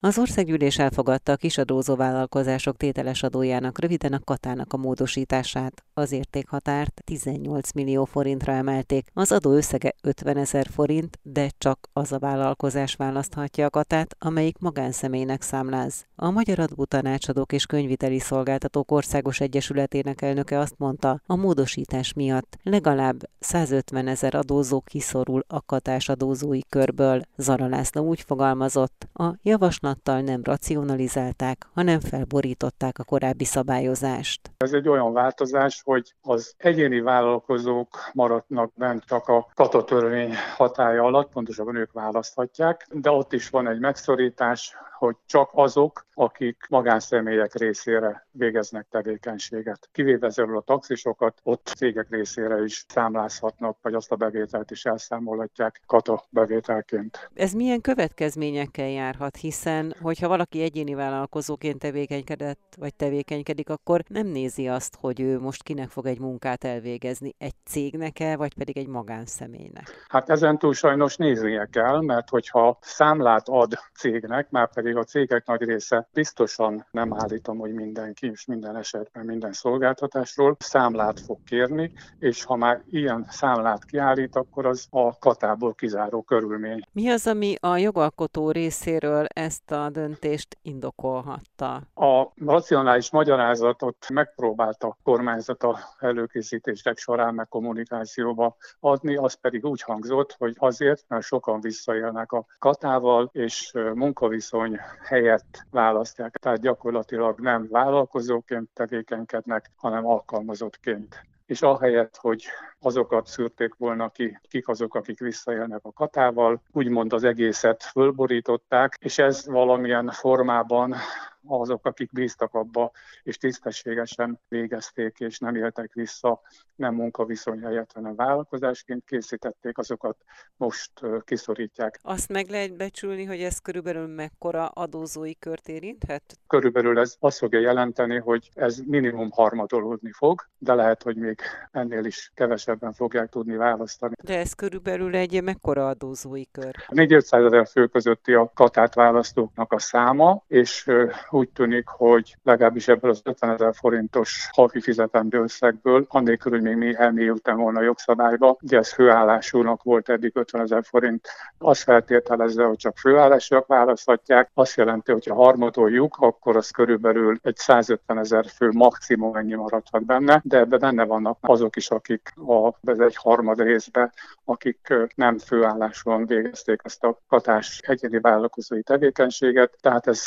Az országgyűlés elfogadta a kisadózó vállalkozások tételes adójának, röviden a katának a módosítását. Az értékhatárt 18 millió forintra emelték. Az adó összege 50 ezer forint, de csak az a vállalkozás választhatja a katát, amelyik magánszemélynek számláz. A Magyar Adó Tanácsadók és Könyviteli Szolgáltatók Országos Egyesületének elnöke azt mondta, a módosítás miatt legalább 150 ezer adózó kiszorul a katás adózói körből. Zara László úgy fogalmazott, a javaslat javaslattal nem racionalizálták, hanem felborították a korábbi szabályozást. Ez egy olyan változás, hogy az egyéni vállalkozók maradnak bent csak a katatörvény hatája alatt, pontosabban ők választhatják, de ott is van egy megszorítás, hogy csak azok, akik magánszemélyek részére végeznek tevékenységet. Kivéve ezzel a taxisokat, ott cégek részére is számlázhatnak, vagy azt a bevételt is elszámolhatják kata bevételként. Ez milyen következményekkel járhat, hiszen hogyha valaki egyéni vállalkozóként tevékenykedett, vagy tevékenykedik, akkor nem nézi azt, hogy ő most kinek fog egy munkát elvégezni, egy cégnek-e, vagy pedig egy magánszemélynek. Hát ezentúl sajnos néznie kell, mert hogyha számlát ad cégnek, már pedig pedig a cégek nagy része biztosan nem állítom, hogy mindenki és minden esetben minden szolgáltatásról számlát fog kérni, és ha már ilyen számlát kiállít, akkor az a katából kizáró körülmény. Mi az, ami a jogalkotó részéről ezt a döntést indokolhatta? A racionális magyarázatot megpróbálta a kormányzat a előkészítések során meg kommunikációba adni, az pedig úgy hangzott, hogy azért, mert sokan visszaélnek a katával, és munkaviszony helyett választják. Tehát gyakorlatilag nem vállalkozóként tevékenykednek, hanem alkalmazottként és ahelyett, hogy azokat szűrték volna ki, kik azok, akik visszaélnek a katával, úgymond az egészet fölborították, és ez valamilyen formában azok, akik bíztak abba, és tisztességesen végezték, és nem éltek vissza, nem munkaviszony helyett, hanem vállalkozásként készítették, azokat most kiszorítják. Azt meg lehet becsülni, hogy ez körülbelül mekkora adózói kört érinthet? Körülbelül ez azt fogja jelenteni, hogy ez minimum harmadolódni fog, de lehet, hogy még ennél is kevesebben fogják tudni választani. De ez körülbelül egy mekkora adózói kör? 400 ezer fő közötti a katát választóknak a száma, és úgy tűnik, hogy legalábbis ebből az 50 ezer forintos havi fizetendő összegből, annélkül, hogy még mi elmélyültem volna a jogszabályba, ugye ez főállásúnak volt eddig 50 ezer forint, azt feltételezze, hogy csak főállásúak választhatják, azt jelenti, hogy ha harmadoljuk, akkor az körülbelül egy 150 ezer fő maximum ennyi maradhat benne, de ebben benne vannak azok is, akik a, ez egy harmad részbe, akik nem főállásúan végezték ezt a katás egyéni vállalkozói tevékenységet, tehát ez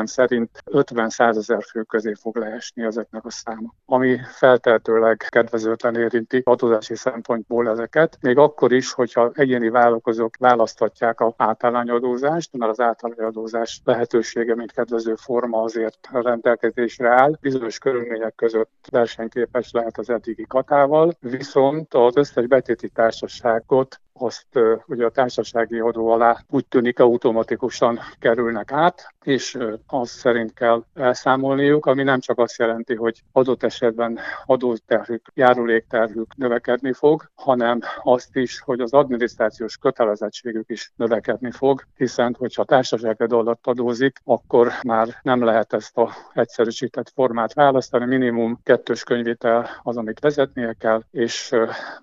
becslésem szerint 50-100 ezer fő közé fog leesni ezeknek a száma, ami feltehetőleg kedvezőtlen érinti adózási szempontból ezeket, még akkor is, hogyha egyéni vállalkozók választhatják a általányadózást, mert az általányadózás lehetősége, mint kedvező forma azért rendelkezésre áll, bizonyos körülmények között versenyképes lehet az eddigi katával, viszont az összes betéti társaságot azt ugye a társasági adó alá úgy tűnik automatikusan kerülnek át, és az szerint kell elszámolniuk, ami nem csak azt jelenti, hogy adott esetben adóterhük, járulékterhük növekedni fog, hanem azt is, hogy az adminisztrációs kötelezettségük is növekedni fog, hiszen hogyha társasági alatt adózik, akkor már nem lehet ezt a egyszerűsített formát választani, minimum kettős könyvitel az, amit vezetnie kell, és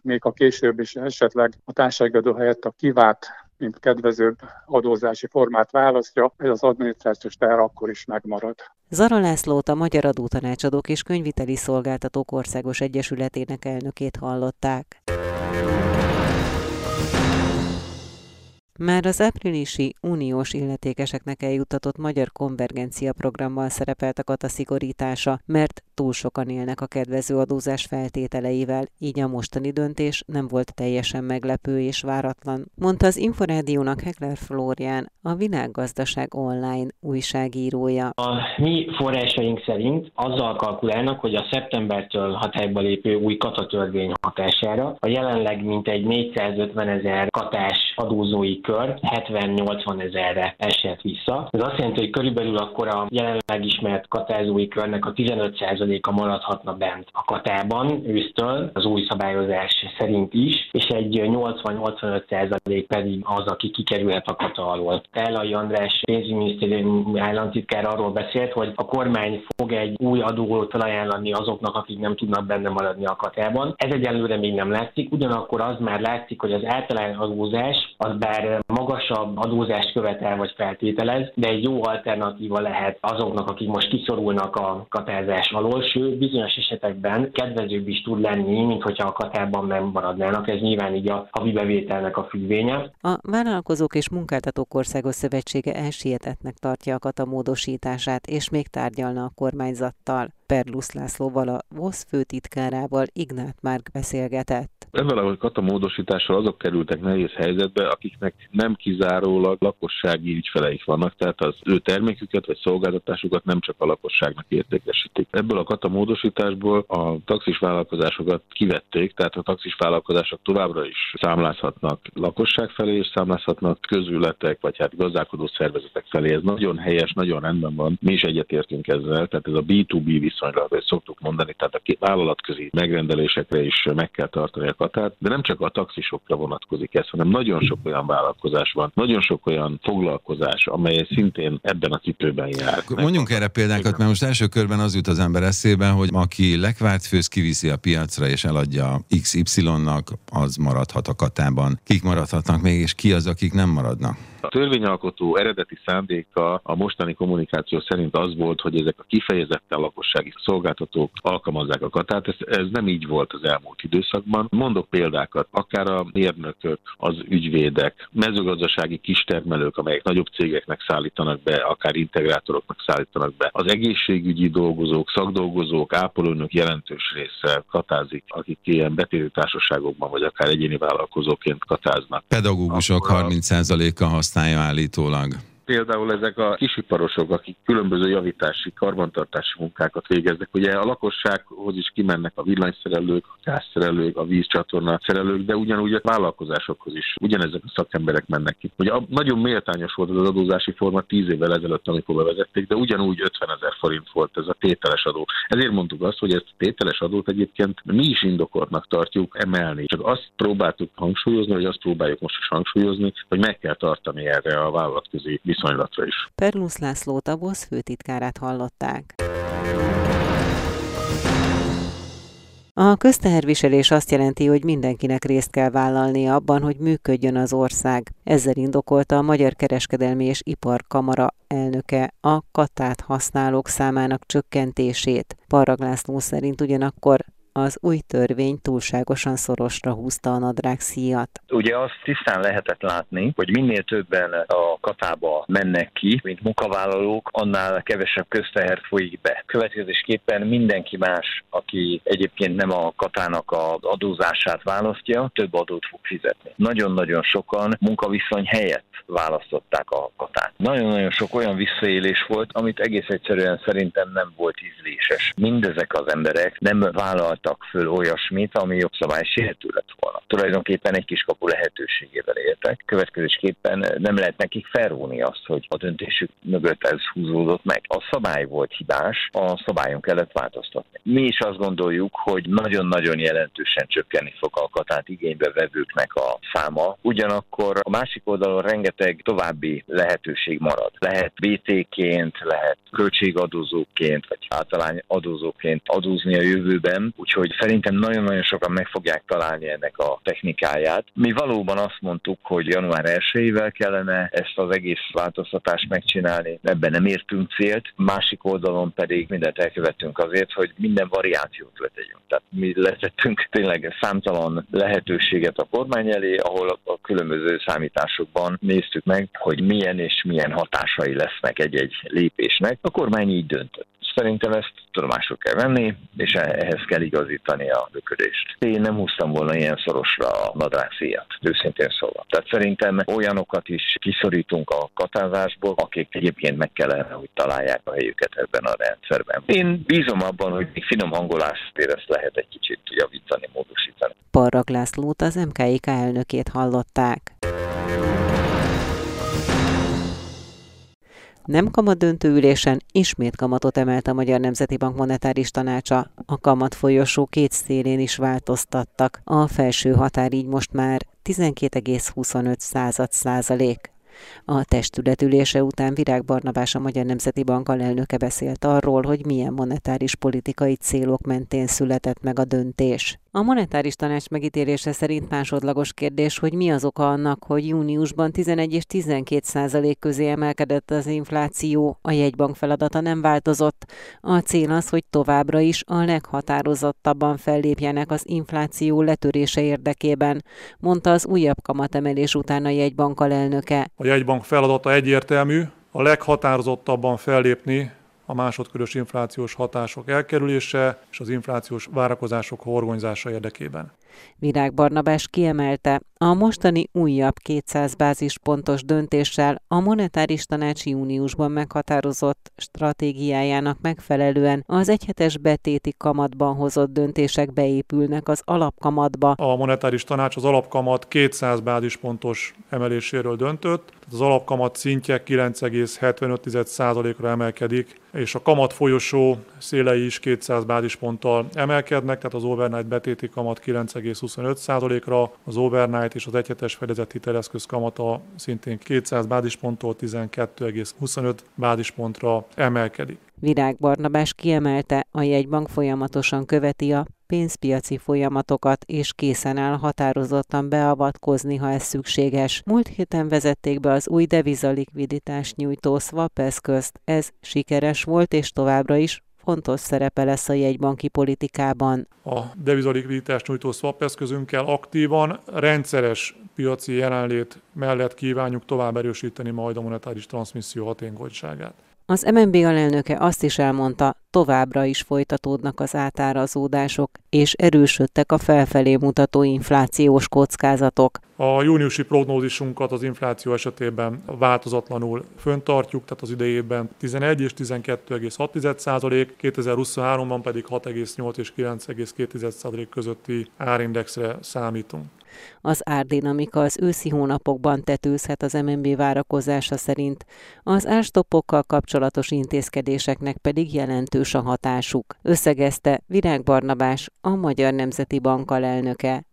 még a később is esetleg a társasági adó helyett a kivált mint kedvezőbb adózási formát választja, ez az adminisztrációs teher akkor is megmarad. Zara Lászlót a Magyar Adótanácsadók és Könyviteli Szolgáltatók Országos Egyesületének elnökét hallották. Már az áprilisi uniós illetékeseknek eljuttatott magyar konvergencia programmal szerepelt a kata szigorítása, mert túl sokan élnek a kedvező adózás feltételeivel, így a mostani döntés nem volt teljesen meglepő és váratlan, mondta az Inforádiónak Hekler Flórián, a Világgazdaság online újságírója. A mi forrásaink szerint azzal kalkulálnak, hogy a szeptembertől hatályba lépő új katatörvény hatására a jelenleg mintegy 450 ezer katás adózói kör 70-80 ezerre esett vissza. Ez azt jelenti, hogy körülbelül akkor a jelenleg ismert katázói körnek a 15 10%-a maradhatna bent a katában ősztől, az új szabályozás szerint is, és egy 80-85% pedig az, aki kikerülhet a kata alól. Ellai András pénzügyminisztérium államtitkár arról beszélt, hogy a kormány fog egy új adót felajánlani azoknak, akik nem tudnak benne maradni a katában. Ez egyelőre még nem látszik, ugyanakkor az már látszik, hogy az általános adózás az bár magasabb adózást követel vagy feltételez, de egy jó alternatíva lehet azoknak, akik most kiszorulnak a katázás alól, sőt bizonyos esetekben kedvezőbb is tud lenni, mint hogyha a katában nem maradnának. Ez nyilván így a havi bevételnek a függvénye. A Vállalkozók és Munkáltatók Országos Szövetsége elsietetnek tartja a kata és még tárgyalna a kormányzattal. Perlusz Lászlóval, a VOSZ főtitkárával Ignát Márk beszélgetett. Ezzel a kata módosítással azok kerültek nehéz helyzetbe, akiknek nem kizárólag lakossági ügyfeleik vannak, tehát az ő terméküket vagy szolgáltatásukat nem csak a lakosságnak értékesítik. Ebből a kata módosításból a taxis vállalkozásokat kivették, tehát a taxis vállalkozások továbbra is számlázhatnak lakosság felé, és számlázhatnak közületek, vagy hát gazdálkodó szervezetek felé. Ez nagyon helyes, nagyon rendben van. Mi is egyetértünk ezzel, tehát ez a B2B viszonyra, hogy szoktuk mondani, tehát a vállalatközi megrendelésekre is meg kell tartani a katát, de nem csak a taxisokra vonatkozik ez, hanem nagyon sok olyan vállalkozás van, nagyon sok olyan foglalkozás, amely szintén ebben a cipőben jár. Mondjunk erre példákat, mert most első körben az jut az ember eszébe, hogy aki lekvárt főz kiviszi a piacra és eladja XY-nak, az maradhat a katában. Kik maradhatnak még, és ki az, akik nem maradnak? A törvényalkotó eredeti szándéka a mostani kommunikáció szerint az volt, hogy ezek a kifejezetten lakossági szolgáltatók alkalmazzák a katát. Ez, ez nem így volt az elmúlt időszakban. Mondok példákat, akár a mérnökök, az ügyvédek, mezőgazdasági kistermelők, amelyek nagyobb cégeknek szállítanak be, akár integrátoroknak szállítanak be. Az egészségügyi dolgozók, szakdolgozók, ápolónök jelentős része katázik, akik ilyen betérő társaságokban, vagy akár egyéni vállalkozóként katáznak. Pedagógusok 30%-a használ használja állítólag például ezek a kisiparosok, akik különböző javítási, karbantartási munkákat végeznek. Ugye a lakossághoz is kimennek a villanyszerelők, a gázszerelők, a vízcsatorna szerelők, de ugyanúgy a vállalkozásokhoz is ugyanezek a szakemberek mennek ki. Ugye nagyon méltányos volt az adózási forma tíz évvel ezelőtt, amikor bevezették, de ugyanúgy 50 ezer forint volt ez a tételes adó. Ezért mondtuk azt, hogy ezt a tételes adót egyébként mi is indokoltnak tartjuk emelni. Csak azt próbáltuk hangsúlyozni, hogy azt próbáljuk most is hangsúlyozni, hogy meg kell tartani erre a vállalatközi viszonylatra is. Perlusz László Tabosz főtitkárát hallották. A közteherviselés azt jelenti, hogy mindenkinek részt kell vállalnia abban, hogy működjön az ország. Ezzel indokolta a Magyar Kereskedelmi és Iparkamara elnöke a katát használók számának csökkentését. Parrag László szerint ugyanakkor az új törvény túlságosan szorosra húzta a nadrág szíjat. Ugye azt tisztán lehetett látni, hogy minél többen a katába mennek ki, mint munkavállalók, annál kevesebb közteher folyik be. Következésképpen mindenki más, aki egyébként nem a katának az adózását választja, több adót fog fizetni. Nagyon-nagyon sokan munkaviszony helyett választották a katát. Nagyon-nagyon sok olyan visszaélés volt, amit egész egyszerűen szerintem nem volt ízléses. Mindezek az emberek nem vállaltak föl olyasmit, ami jogszabály sértő lett volna. Tulajdonképpen egy kis kapu lehetőségével éltek. Következésképpen nem lehet nekik felrúni azt, hogy a döntésük mögött ez húzódott meg. A szabály volt hibás, a szabályon kellett változtatni. Mi is azt gondoljuk, hogy nagyon-nagyon jelentősen csökkenni fog a katát igénybe vevőknek a száma. Ugyanakkor a másik oldalon rengeteg további lehetőség marad. Lehet BT-ként, lehet költségadózóként, vagy általány adózóként adózni a jövőben, úgyhogy szerintem nagyon-nagyon sokan meg fogják találni ennek a technikáját. Mi valóban azt mondtuk, hogy január 1 kellene ezt az egész változtatást megcsinálni, ebben nem értünk célt, másik oldalon pedig mindent elkövettünk azért, hogy minden variációt letegyünk. Tehát mi letettünk tényleg számtalan lehetőséget a kormány elé, ahol a különböző számításokban néz néztük meg, hogy milyen és milyen hatásai lesznek egy-egy lépésnek. A kormány így döntött. Szerintem ezt tudomásul kell venni, és ehhez kell igazítani a működést. Én nem húztam volna ilyen szorosra a nadrág szíjat, őszintén szólva. Tehát szerintem olyanokat is kiszorítunk a katázásból, akik egyébként meg kellene, hogy találják a helyüket ebben a rendszerben. Én bízom abban, hogy még finom hangolásért ezt lehet egy kicsit javítani, módosítani. Parrag Lászlót az MKIK elnökét hallották. Nem kamat döntőülésen ismét kamatot emelt a Magyar Nemzeti Bank monetáris tanácsa. A kamat folyosó két szélén is változtattak. A felső határ így most már 12,25 század százalék. A testületülése után Virág Barnabás a Magyar Nemzeti Bank alelnöke beszélt arról, hogy milyen monetáris politikai célok mentén született meg a döntés. A monetáris tanács megítélése szerint másodlagos kérdés, hogy mi az oka annak, hogy júniusban 11 és 12 százalék közé emelkedett az infláció, a jegybank feladata nem változott. A cél az, hogy továbbra is a leghatározottabban fellépjenek az infláció letörése érdekében, mondta az újabb kamatemelés után a jegybank alelnöke. A jegybank feladata egyértelmű, a leghatározottabban fellépni a másodkörös inflációs hatások elkerülése és az inflációs várakozások horgonyzása érdekében. Virág Barnabás kiemelte, a mostani újabb 200 bázispontos döntéssel a monetáris tanács júniusban meghatározott stratégiájának megfelelően az egyhetes betéti kamatban hozott döntések beépülnek az alapkamatba. A monetáris tanács az alapkamat 200 bázispontos emeléséről döntött, az alapkamat szintje 9,75%-ra emelkedik, és a kamat folyosó szélei is 200 bázisponttal emelkednek, tehát az overnight betéti kamat 9,25%-ra, az overnight és az egyhetes fedezett hiteleszköz kamata szintén 200 bázisponttól 12,25 bázispontra emelkedik. Virág Barnabás kiemelte, a jegybank folyamatosan követi a pénzpiaci folyamatokat, és készen áll határozottan beavatkozni, ha ez szükséges. Múlt héten vezették be az új devizalikviditás nyújtó swap eszközt. Ez sikeres volt, és továbbra is fontos szerepe lesz a jegybanki politikában. A devizalikviditás nyújtó swap eszközünkkel aktívan, rendszeres piaci jelenlét mellett kívánjuk tovább erősíteni majd a monetáris transmisszió hatékonyságát. Az MNB alelnöke azt is elmondta, továbbra is folytatódnak az átárazódások, és erősödtek a felfelé mutató inflációs kockázatok. A júniusi prognózisunkat az infláció esetében változatlanul föntartjuk, tehát az idejében 11 és 12,6 százalék, 2023-ban pedig 6,8 és 9,2 százalék közötti árindexre számítunk. Az árdinamika az őszi hónapokban tetőzhet az MNB várakozása szerint, az árstoppokkal kapcsolatos intézkedéseknek pedig jelentős a hatásuk, összegezte Virág Barnabás, a Magyar Nemzeti Bank alelnöke.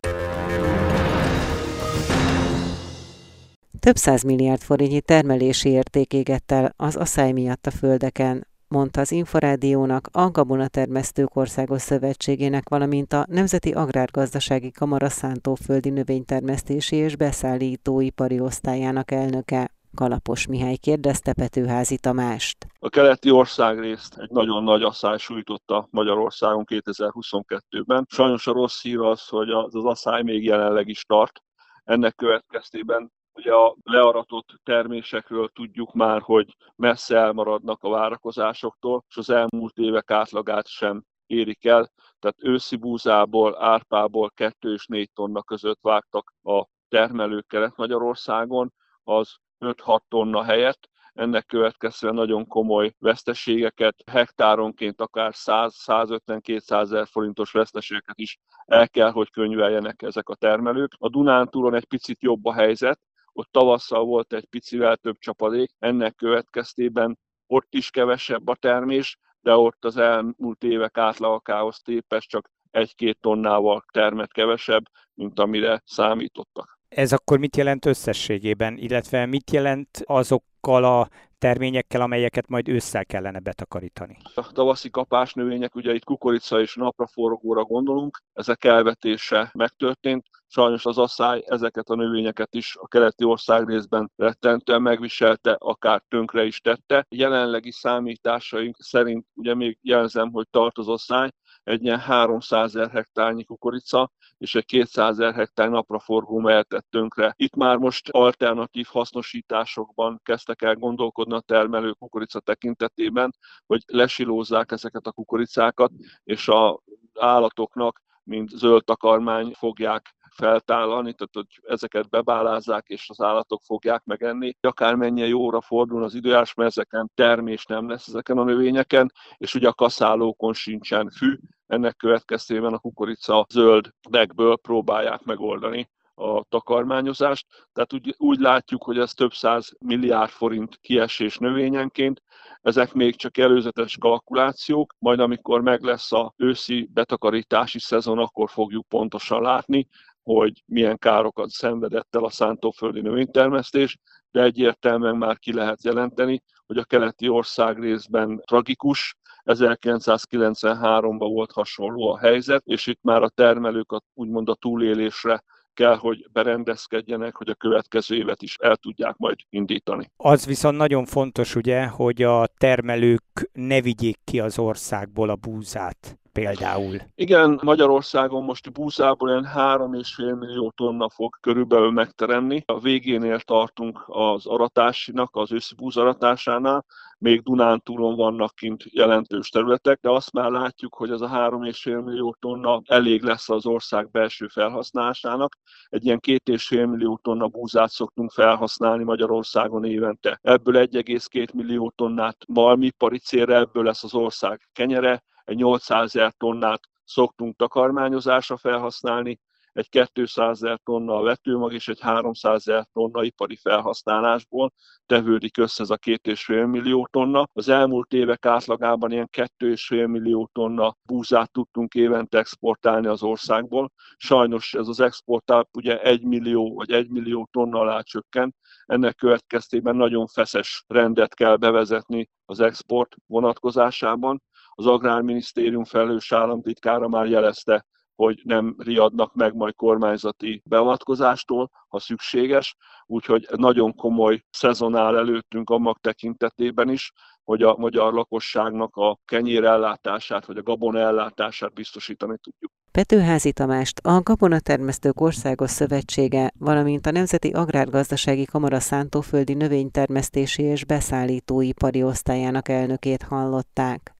Több milliárd forintnyi termelési érték égett el az asszály miatt a földeken, mondta az Inforádiónak, a Gabonatermesztők Országos Szövetségének, valamint a Nemzeti Agrárgazdasági Kamara szántóföldi növénytermesztési és beszállítóipari osztályának elnöke. Kalapos Mihály kérdezte Petőházi Tamást. A keleti országrészt egy nagyon nagy asszály sújtotta Magyarországon 2022-ben. Sajnos a rossz hír az, hogy az, az asszály még jelenleg is tart. Ennek következtében Ugye a learatott termésekről tudjuk már, hogy messze elmaradnak a várakozásoktól, és az elmúlt évek átlagát sem érik el. Tehát őszi búzából, árpából 2 és 4 tonna között vágtak a termelők Kelet-Magyarországon, az 5-6 tonna helyett, ennek következően nagyon komoly veszteségeket, hektáronként akár 100-150-200 ezer forintos veszteségeket is el kell, hogy könyveljenek ezek a termelők. A Dunántúlon egy picit jobb a helyzet, ott tavasszal volt egy picivel több csapadék, ennek következtében ott is kevesebb a termés, de ott az elmúlt évek átlagához képest csak egy-két tonnával termet kevesebb, mint amire számítottak. Ez akkor mit jelent összességében, illetve mit jelent azokkal a terményekkel, amelyeket majd ősszel kellene betakarítani? A tavaszi kapás növények, ugye itt kukorica és napraforgóra gondolunk, ezek elvetése megtörtént. Sajnos az asszály ezeket a növényeket is a keleti ország részben rettentően megviselte, akár tönkre is tette. Jelenlegi számításaink szerint ugye még jelzem, hogy tart az asszály, egy ilyen 300 ezer hektárnyi kukorica és egy 200 ezer hektár napraforgó mehetett tönkre. Itt már most alternatív hasznosításokban kezdtek el gondolkodni a termelő kukorica tekintetében, hogy lesilózzák ezeket a kukoricákat, és a állatoknak, mint zöld takarmány fogják feltállalni, tehát hogy ezeket bebálázzák, és az állatok fogják megenni. Akármennyi jóra fordul az időjárás, mert ezeken termés nem lesz ezeken a növényeken, és ugye a kaszálókon sincsen fű, ennek következtében a kukorica zöld degből próbálják megoldani a takarmányozást. Tehát úgy, úgy látjuk, hogy ez több száz milliárd forint kiesés növényenként. Ezek még csak előzetes kalkulációk, majd amikor meg lesz a őszi betakarítási szezon, akkor fogjuk pontosan látni, hogy milyen károkat szenvedett el a szántóföldi növénytermesztés, de egyértelműen már ki lehet jelenteni, hogy a keleti ország részben tragikus, 1993-ban volt hasonló a helyzet, és itt már a termelők a, úgymond a túlélésre kell, hogy berendezkedjenek, hogy a következő évet is el tudják majd indítani. Az viszont nagyon fontos ugye, hogy a termelők ne vigyék ki az országból a búzát például? Igen, Magyarországon most búzából ilyen 3,5 millió tonna fog körülbelül megteremni. A végénél tartunk az aratásinak, az őszi búzaratásánál, még Dunántúlon vannak kint jelentős területek, de azt már látjuk, hogy az a 3,5 millió tonna elég lesz az ország belső felhasználásának. Egy ilyen 2,5 millió tonna búzát szoktunk felhasználni Magyarországon évente. Ebből 1,2 millió tonnát malmipari célra, ebből lesz az ország kenyere, 800 ezer tonnát szoktunk takarmányozásra felhasználni, egy 200 ezer tonna a vetőmag és egy 300 ezer tonna ipari felhasználásból tevődik össze ez a 2,5 millió tonna. Az elmúlt évek átlagában ilyen 2,5 millió tonna búzát tudtunk évente exportálni az országból. Sajnos ez az exportál ugye 1 millió vagy 1 millió tonna alá csökkent. Ennek következtében nagyon feszes rendet kell bevezetni az export vonatkozásában az Agrárminisztérium felelős államtitkára már jelezte, hogy nem riadnak meg majd kormányzati beavatkozástól, ha szükséges, úgyhogy nagyon komoly szezon áll előttünk a mag tekintetében is, hogy a magyar lakosságnak a kenyérellátását vagy a gabon ellátását biztosítani tudjuk. Petőházi Tamást, a Gabonatermesztők Országos Szövetsége, valamint a Nemzeti Agrárgazdasági Kamara szántóföldi növénytermesztési és beszállítóipari osztályának elnökét hallották.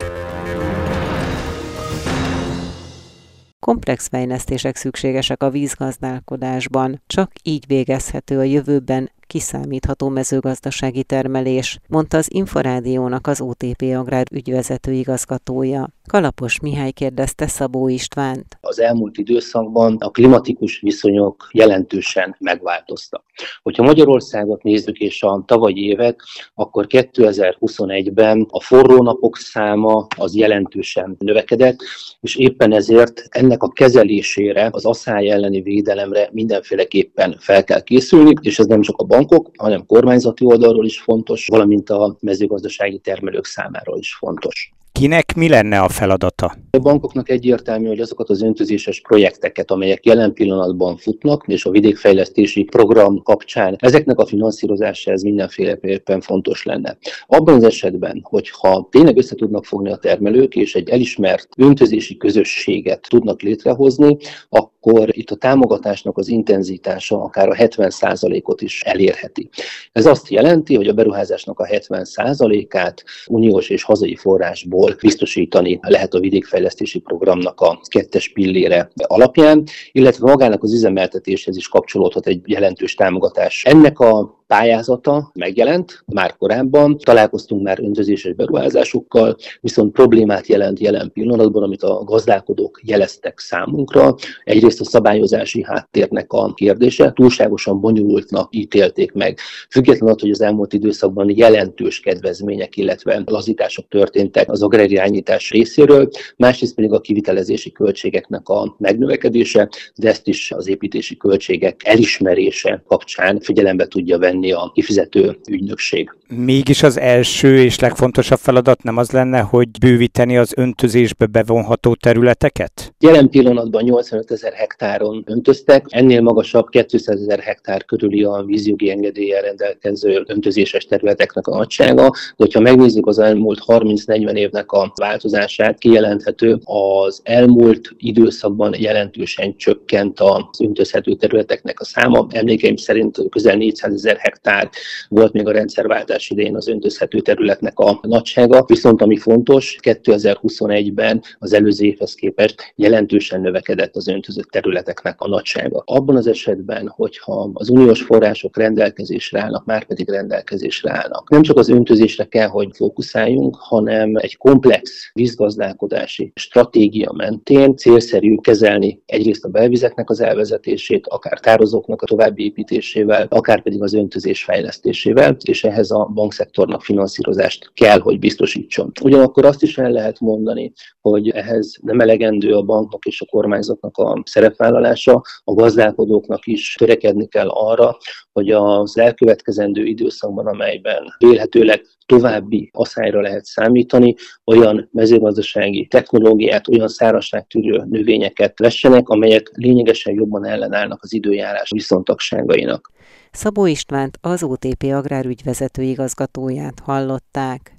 Komplex fejlesztések szükségesek a vízgazdálkodásban, csak így végezhető a jövőben kiszámítható mezőgazdasági termelés, mondta az Inforádiónak az OTP Agrár ügyvezető igazgatója. Kalapos Mihály kérdezte Szabó Istvánt. Az elmúlt időszakban a klimatikus viszonyok jelentősen megváltoztak. Hogyha Magyarországot nézzük és a tavalyi évek, akkor 2021-ben a forró napok száma az jelentősen növekedett, és éppen ezért ennek a kezelésére, az asszály elleni védelemre mindenféleképpen fel kell készülni, és ez nem csak a bankok, hanem kormányzati oldalról is fontos, valamint a mezőgazdasági termelők számára is fontos. Kinek mi lenne a feladata? A bankoknak egyértelmű, hogy azokat az öntözéses projekteket, amelyek jelen pillanatban futnak, és a vidékfejlesztési program kapcsán ezeknek a finanszírozása ez mindenféleképpen fontos lenne. Abban az esetben, hogyha tényleg össze tudnak fogni a termelők, és egy elismert öntözési közösséget tudnak létrehozni, akkor itt a támogatásnak az intenzitása akár a 70%-ot is elérheti. Ez azt jelenti, hogy a beruházásnak a 70%-át uniós és hazai forrásból biztosítani lehet a vidékfejlesztési programnak a kettes pillére alapján, illetve magának az üzemeltetéshez is kapcsolódhat egy jelentős támogatás. Ennek a pályázata megjelent már korábban, találkoztunk már öntözéses beruházásokkal, viszont problémát jelent jelen pillanatban, amit a gazdálkodók jeleztek számunkra. Egyrészt a szabályozási háttérnek a kérdése, túlságosan bonyolultnak ítélték meg. Függetlenül attól, hogy az elmúlt időszakban jelentős kedvezmények, illetve lazítások történtek az agrárirányítás részéről, másrészt pedig a kivitelezési költségeknek a megnövekedése, de ezt is az építési költségek elismerése kapcsán figyelembe tudja venni venni a kifizető ügynökség. Mégis az első és legfontosabb feladat nem az lenne, hogy bővíteni az öntözésbe bevonható területeket? Jelen pillanatban 85 ezer hektáron öntöztek, ennél magasabb 200 ezer hektár körüli a vízjogi engedéllyel rendelkező öntözéses területeknek a nagysága, de hogyha megnézzük az elmúlt 30-40 évnek a változását, kijelenthető az elmúlt időszakban jelentősen csökkent az öntözhető területeknek a száma. Emlékeim szerint közel 400 ezer hektár volt még a rendszerváltás idején az öntözhető területnek a nagysága, viszont ami fontos, 2021-ben az előző évhez képest jelentősen növekedett az öntözött területeknek a nagysága. Abban az esetben, hogyha az uniós források rendelkezésre állnak, már pedig rendelkezésre állnak, nem csak az öntözésre kell, hogy fókuszáljunk, hanem egy komplex vízgazdálkodási stratégia mentén célszerű kezelni egyrészt a belvizeknek az elvezetését, akár tározóknak a további építésével, akár pedig az öntözés fejlesztésével, és ehhez a bankszektornak finanszírozást kell, hogy biztosítson. Ugyanakkor azt is el lehet mondani, hogy ehhez nem elegendő a banknak és a kormányzatnak a szerepvállalása, a gazdálkodóknak is törekedni kell arra, hogy az elkövetkezendő időszakban, amelyben vélhetőleg további aszályra lehet számítani, olyan mezőgazdasági technológiát, olyan szárazságtűrő növényeket vessenek, amelyek lényegesen jobban ellenállnak az időjárás viszontagságainak. Szabó Istvánt, az OTP agrárügyvezető igazgatóját hallották.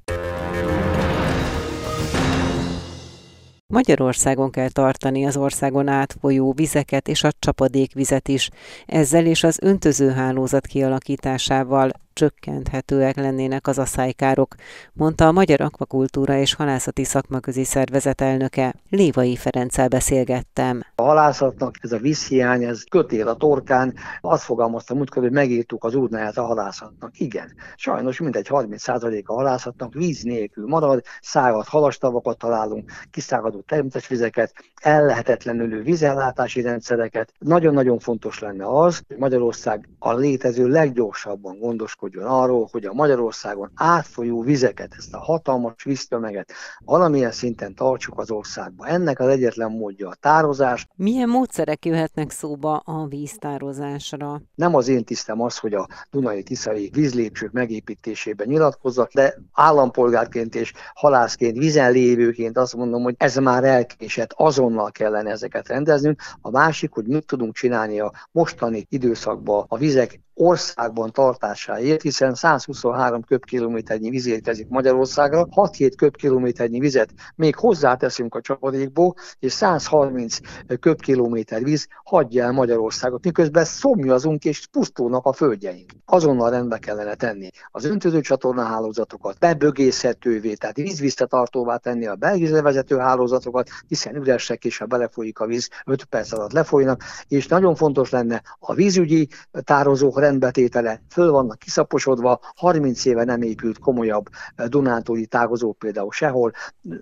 Magyarországon kell tartani az országon átfolyó vizeket és a csapadékvizet is. Ezzel és az öntözőhálózat kialakításával csökkenthetőek lennének az aszálykárok, mondta a Magyar Akvakultúra és Halászati Szakmaközi Szervezet elnöke. Lévai Ferenccel beszélgettem. A halászatnak ez a vízhiány, ez kötél a torkán. Azt fogalmaztam múltkor, hogy megírtuk az útnáját a halászatnak. Igen, sajnos mindegy 30% a halászatnak víz nélkül marad, száradt halastavakat találunk, kiszáradó természetes vizeket, ellehetetlenülő vízellátási rendszereket. Nagyon-nagyon fontos lenne az, hogy Magyarország a létező leggyorsabban gondoskodik gondoskodjon arról, hogy a Magyarországon átfolyó vizeket, ezt a hatalmas víztömeget valamilyen szinten tartsuk az országba. Ennek az egyetlen módja a tározás. Milyen módszerek jöhetnek szóba a víztározásra? Nem az én tisztem az, hogy a Dunai Tiszai vízlépcsők megépítésében nyilatkozzak, de állampolgárként és halászként, vizen lévőként azt mondom, hogy ez már elkésett, azonnal kellene ezeket rendeznünk. A másik, hogy mit tudunk csinálni a mostani időszakban a vizek országban tartásáért, hiszen 123 köbkilométernyi víz érkezik Magyarországra, 6-7 köbkilométernyi vizet még hozzáteszünk a csapadékból, és 130 köbkilométer víz hagyja el Magyarországot, miközben szomjazunk és pusztulnak a földjeink. Azonnal rendbe kellene tenni az öntöző csatornahálózatokat, bebögészhetővé, tehát vízvisszatartóvá tenni a belvízlevezető hálózatokat, hiszen üresek és ha belefolyik a víz, 5 perc alatt lefolynak, és nagyon fontos lenne a vízügyi tározók rendbetétele, föl vannak kiszaposodva, 30 éve nem épült komolyabb eh, Dunántúli tágozó például sehol,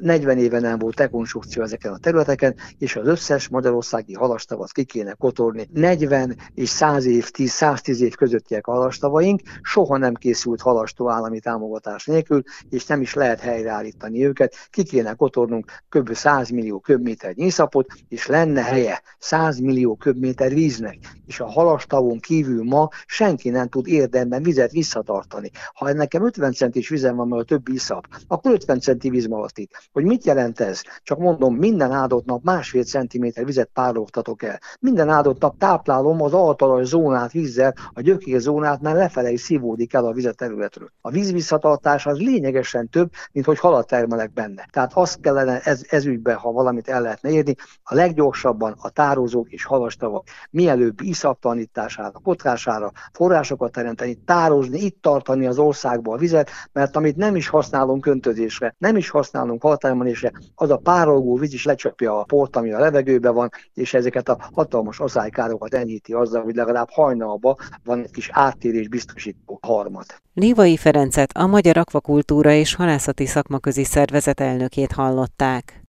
40 éve nem volt rekonstrukció ezeken a területeken, és az összes magyarországi halastavat ki kéne kotorni. 40 és 100 év, 10-110 év közöttiek halastavaink, soha nem készült halastó állami támogatás nélkül, és nem is lehet helyreállítani őket. Ki kéne kotornunk kb. 100 millió köbméter nyiszapot, és lenne helye 100 millió köbméter víznek. És a halastavon kívül ma senki nem tud érdemben vizet visszatartani. Ha nekem 50 centis vizem van, mert a többi iszap, akkor 50 centi víz itt. Hogy mit jelent ez? Csak mondom, minden áldott nap másfél centiméter vizet párologtatok el. Minden áldott nap táplálom az altalaj zónát vízzel, a gyökér zónát, mert lefele is szívódik el a vizet területről. A víz visszatartás az lényegesen több, mint hogy halat termelek benne. Tehát azt kellene ez, ez ügyben, ha valamit el lehetne érni, a leggyorsabban a tározók és halastavak mielőbb iszaptalanítására, kotrására, forrásokat teremteni, tározni, itt tartani az országba a vizet, mert amit nem is használunk öntözésre, nem is használunk haltermelésre, az a párolgó víz is lecsapja a port, ami a levegőben van, és ezeket a hatalmas aszálykárokat enyhíti azzal, hogy legalább hajnalba van egy kis áttérés biztosító harmad. Lévai Ferencet, a Magyar Akvakultúra és Halászati Szakmaközi Szervezet elnökét hallották.